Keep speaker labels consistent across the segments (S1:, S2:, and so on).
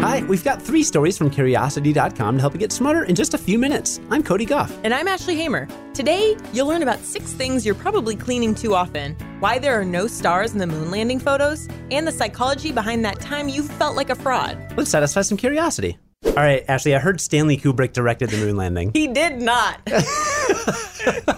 S1: Hi, we've got three stories from Curiosity.com to help you get smarter in just a few minutes. I'm Cody Gough.
S2: And I'm Ashley Hamer. Today, you'll learn about six things you're probably cleaning too often, why there are no stars in the moon landing photos, and the psychology behind that time you felt like a fraud.
S1: Let's satisfy some curiosity. All right, Ashley, I heard Stanley Kubrick directed the moon landing.
S2: He did not. the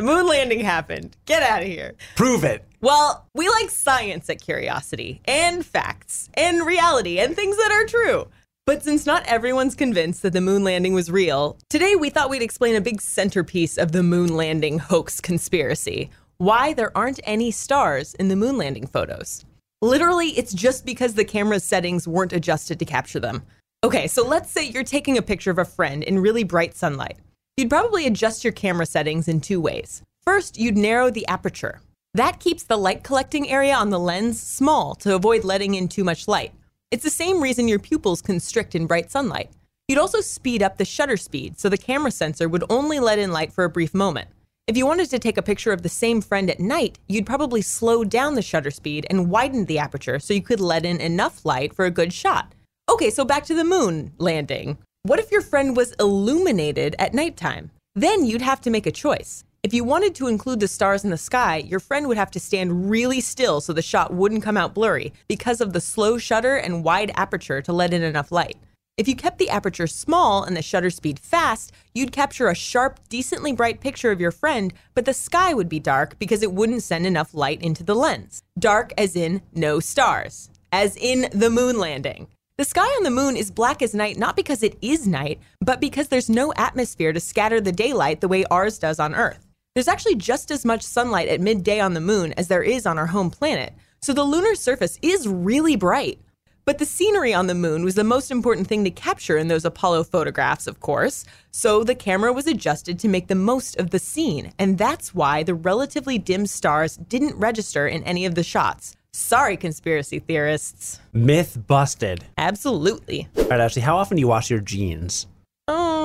S2: moon landing happened. Get out of here.
S1: Prove it.
S2: Well, we like science at Curiosity, and facts, and reality, and things that are true. But since not everyone's convinced that the moon landing was real, today we thought we'd explain a big centerpiece of the moon landing hoax conspiracy why there aren't any stars in the moon landing photos. Literally, it's just because the camera's settings weren't adjusted to capture them. Okay, so let's say you're taking a picture of a friend in really bright sunlight. You'd probably adjust your camera settings in two ways. First, you'd narrow the aperture. That keeps the light collecting area on the lens small to avoid letting in too much light. It's the same reason your pupils constrict in bright sunlight. You'd also speed up the shutter speed so the camera sensor would only let in light for a brief moment. If you wanted to take a picture of the same friend at night, you'd probably slow down the shutter speed and widen the aperture so you could let in enough light for a good shot. Okay, so back to the moon landing. What if your friend was illuminated at nighttime? Then you'd have to make a choice. If you wanted to include the stars in the sky, your friend would have to stand really still so the shot wouldn't come out blurry because of the slow shutter and wide aperture to let in enough light. If you kept the aperture small and the shutter speed fast, you'd capture a sharp, decently bright picture of your friend, but the sky would be dark because it wouldn't send enough light into the lens. Dark as in no stars, as in the moon landing. The sky on the moon is black as night not because it is night, but because there's no atmosphere to scatter the daylight the way ours does on Earth. There's actually just as much sunlight at midday on the moon as there is on our home planet, so the lunar surface is really bright. But the scenery on the moon was the most important thing to capture in those Apollo photographs, of course, so the camera was adjusted to make the most of the scene, and that's why the relatively dim stars didn't register in any of the shots. Sorry, conspiracy theorists.
S1: Myth busted.
S2: Absolutely.
S1: All right, Ashley, how often do you wash your jeans?
S2: Uh,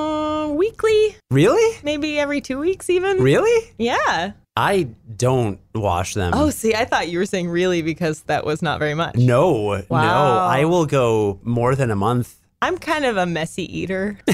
S2: weekly,
S1: Really?
S2: maybe every two weeks, even.
S1: Really?
S2: Yeah.
S1: I don't wash them.
S2: Oh, see, I thought you were saying really because that was not very much.
S1: no, no. I will go more than a month.
S2: I'm kind of a messy eater.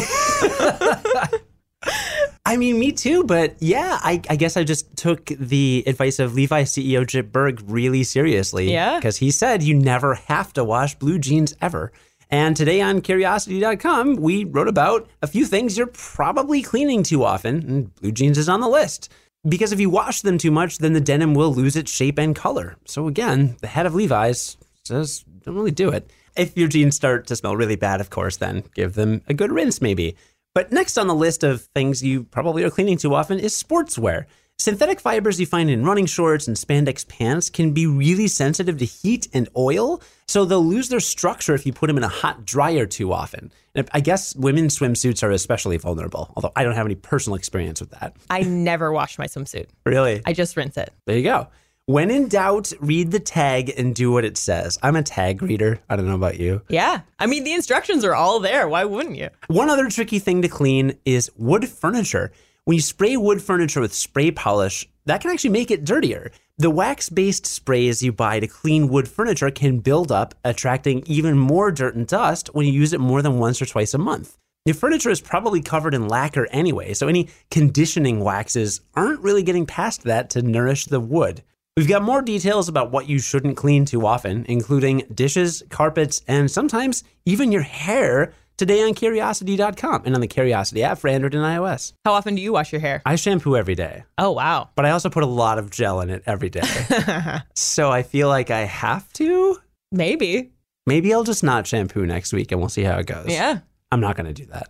S1: I mean, me too, but yeah, I, I guess I just took the advice of Levi CEO Chip Bergh really seriously.
S2: Yeah?
S1: Because he said you never have to wash blue jeans ever. And today on Curiosity.com, we wrote about a few things you're probably cleaning too often, and blue jeans is on the list. Because if you wash them too much, then the denim will lose its shape and color. So again, the head of Levi's says don't really do it. If your jeans start to smell really bad, of course, then give them a good rinse maybe. But next on the list of things you probably are cleaning too often is sportswear. Synthetic fibers you find in running shorts and spandex pants can be really sensitive to heat and oil, so they'll lose their structure if you put them in a hot dryer too often. And I guess women's swimsuits are especially vulnerable, although I don't have any personal experience with that.
S2: I never wash my swimsuit.
S1: Really?
S2: I just rinse it.
S1: There you go. When in doubt, read the tag and do what it says. I'm a tag reader. I don't know about you.
S2: Yeah. I mean, the instructions are all there. Why wouldn't you?
S1: One other tricky thing to clean is wood furniture. When you spray wood furniture with spray polish, that can actually make it dirtier. The wax based sprays you buy to clean wood furniture can build up, attracting even more dirt and dust when you use it more than once or twice a month. Your furniture is probably covered in lacquer anyway, so any conditioning waxes aren't really getting past that to nourish the wood. We've got more details about what you shouldn't clean too often, including dishes, carpets, and sometimes even your hair today on curiosity.com and on the Curiosity app for Android and iOS.
S2: How often do you wash your hair?
S1: I shampoo every day,
S2: Oh, wow.
S1: but I also put a lot of gel in it every day. so I feel like I have to.
S2: Maybe.
S1: Maybe I'll just not shampoo next week and we'll see how it goes.
S2: Yeah.
S1: I'm not going to do that.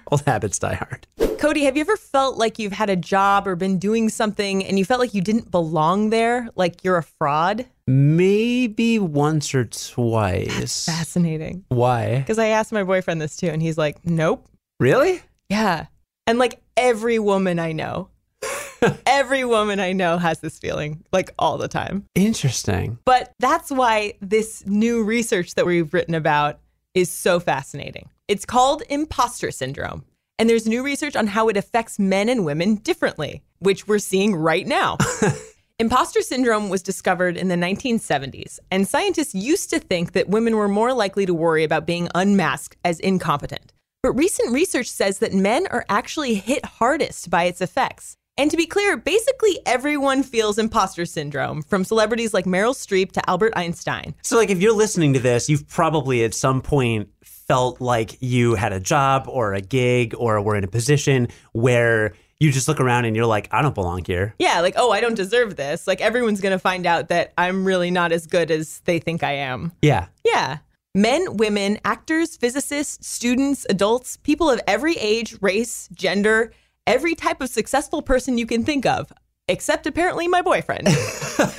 S1: Old habits die hard.
S2: Cody, have you ever felt like you've had a job or been doing something and you felt like you didn't belong there? Like you're a fraud?
S1: Maybe once or twice.
S2: Fascinating.
S1: Why?
S2: Because I asked my boyfriend this too, and he's like, nope.
S1: Really?
S2: Yeah. And like every woman I know, every woman I know has this feeling like all the time.
S1: Interesting.
S2: But that's why this new research that we've written about is so fascinating. It's called imposter syndrome. And there's new research on how it affects men and women differently, which we're seeing right now. Imposter syndrome was discovered in the 1970s, and scientists used to think that women were more likely to worry about being unmasked as incompetent. But recent research says that men are actually hit hardest by its effects. And to be clear, basically everyone feels imposter syndrome, from celebrities like Meryl Streep to Albert Einstein.
S1: So, like, if you're listening to this, you've probably at some point felt like you had a job or a gig or were in a position where you just look around and you're like, I don't belong here.
S2: Yeah, like, oh, I don't deserve this. Like, everyone's going to find out that I'm really not as good as they think I am.
S1: Yeah.
S2: Yeah. Men, women, actors, physicists, students, adults, people of every age, race, gender, every type of successful person you can think of, except apparently my boyfriend.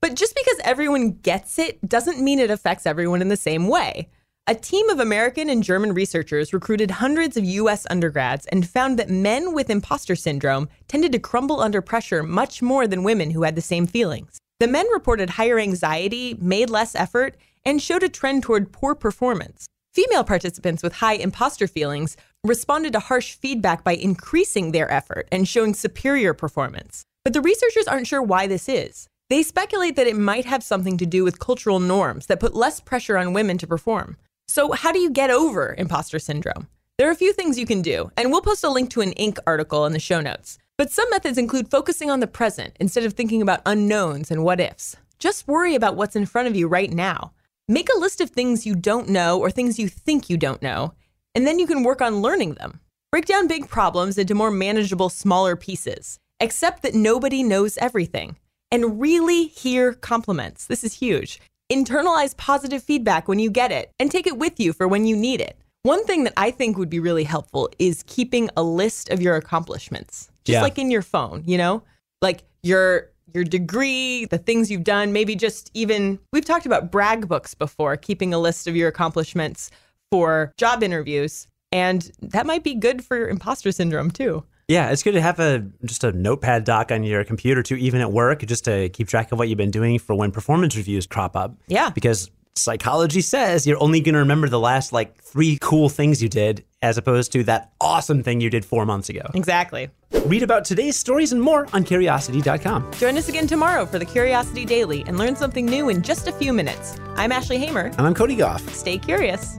S2: but just because everyone gets it doesn't mean it affects everyone in the same way. A team of American and German researchers recruited hundreds of US undergrads and found that men with imposter syndrome tended to crumble under pressure much more than women who had the same feelings. The men reported higher anxiety, made less effort, and showed a trend toward poor performance. Female participants with high imposter feelings responded to harsh feedback by increasing their effort and showing superior performance. But the researchers aren't sure why this is. They speculate that it might have something to do with cultural norms that put less pressure on women to perform. So, how do you get over imposter syndrome? There are a few things you can do, and we'll post a link to an Inc. article in the show notes. But some methods include focusing on the present instead of thinking about unknowns and what ifs. Just worry about what's in front of you right now. Make a list of things you don't know or things you think you don't know, and then you can work on learning them. Break down big problems into more manageable, smaller pieces. Accept that nobody knows everything. And really hear compliments. This is huge. Internalize positive feedback when you get it and take it with you for when you need it. One thing that I think would be really helpful is keeping a list of your accomplishments, just
S1: Yeah.
S2: like in your phone, you know? Like your your degree, the things you've done, maybe just even we've talked about brag books before, keeping a list of your accomplishments for job interviews, and that might be good for your imposter syndrome too.
S1: Yeah, it's good to have a just a notepad doc on your computer too, even at work, just to keep track of what you've been doing for when performance reviews crop up.
S2: Yeah.
S1: Because psychology says you're only going to remember the last like three cool things you did as opposed to that awesome thing you did four months ago.
S2: Exactly.
S1: Read about today's stories and more on curiosity.com.
S2: Join us again tomorrow for the Curiosity Daily and learn something new in just a few minutes. I'm Ashley Hamer.
S1: And I'm Cody Gough.
S2: Stay curious.